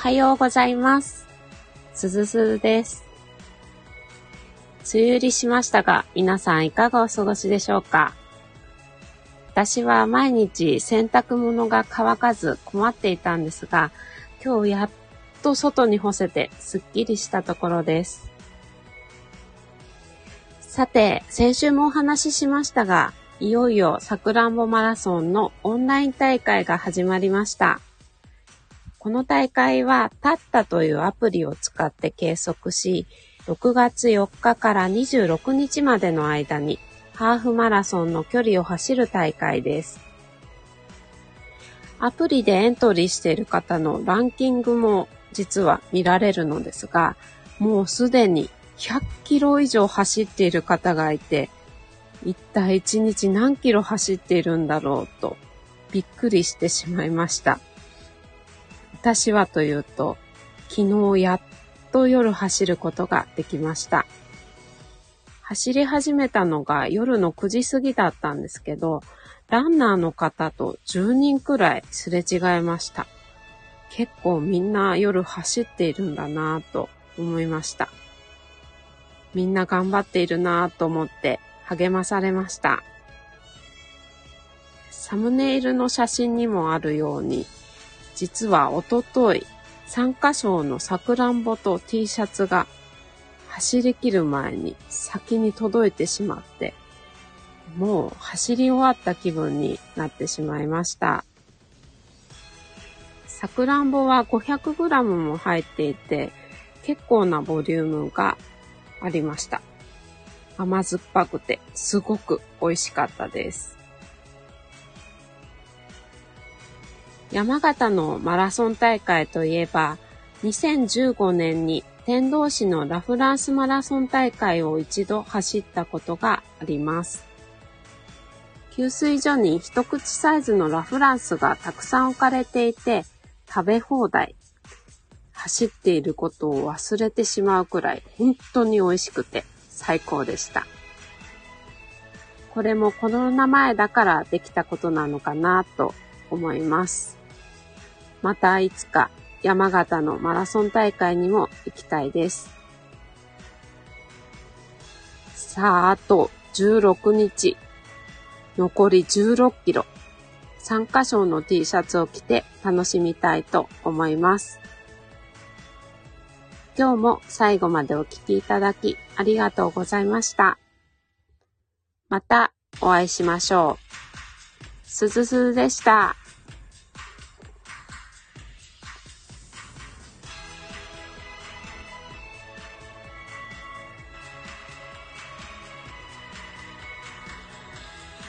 はようございます。すずすずです。梅雨入りしましたが、皆さんいかがお過ごしでしょうか？私は毎日洗濯物が乾かず困っていたんですが、今日やっと外に干せてすっきりしたところです。さて、先週もお話ししましたが、いよいよさくらんぼマラソンのオンライン大会が始まりました。この大会はタッタというアプリを使って計測し、6月4日から26日までの間にハーフマラソンの距離を走る大会です。アプリでエントリーしている方のランキングも実は見られるのですが、もうすでに100キロ以上走っている方がいて、一体1日何キロ走っているんだろうとびっくりしてしまいました。私はというと、昨日やっと夜走ることができました。走り始めたのが夜の9時過ぎだったんですけど、ランナーの方と10人くらいすれ違いました。結構みんな夜走っているんだなぁと思いました。みんな頑張っているなぁと思って励まされました。サムネイルの写真にもあるように、実はおととい、参加賞のさくらんぼと T シャツが走り切る前に先に届いてしまって、もう走り終わった気分になってしまいました。さくらんぼは 500g も入っていて、結構なボリュームがありました。甘酸っぱくてすごく美味しかったです。山形のマラソン大会といえば、2015年に天童市のラフランスマラソン大会を一度走ったことがあります。給水所に一口サイズのラフランスがたくさん置かれていて、食べ放題。走っていることを忘れてしまうくらい本当に美味しくて最高でした。これもこの名前だからできたことなのかなと思います。またいつか山形のマラソン大会にも行きたいです。さあ、あと16日。残り16キロ。参加賞の T シャツを着て楽しみたいと思います。今日も最後までお聴きいただきありがとうございました。またお会いしましょう。すずすずでした。